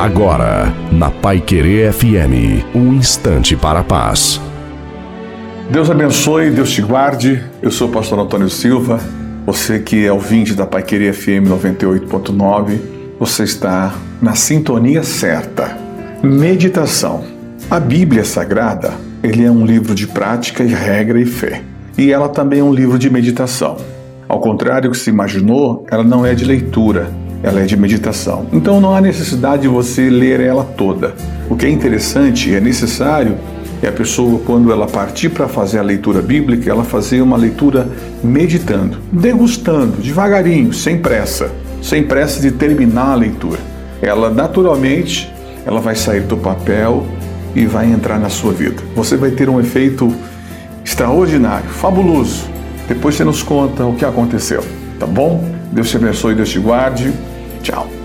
Agora, na Pai Querer FM, um instante para a paz. Deus abençoe, Deus te guarde. Eu sou o pastor Antônio Silva. Você que é ouvinte da Pai Querer FM 98.9, você está na sintonia certa. Meditação. A Bíblia Sagrada, ele é um livro de prática e regra e fé. E ela também é um livro de meditação. Ao contrário do que se imaginou, ela não é de leitura, ela é de meditação. Então não há necessidade de você ler ela toda. O que é interessante e é necessário é a pessoa, quando ela partir para fazer a leitura bíblica, ela fazer uma leitura meditando, degustando, devagarinho, sem pressa, sem pressa de terminar a leitura. Ela naturalmente ela vai sair do papel e vai entrar na sua vida. Você vai ter um efeito extraordinário, fabuloso. Depois você nos conta o que aconteceu, tá bom? Deus te abençoe, Deus te guarde. Ciao.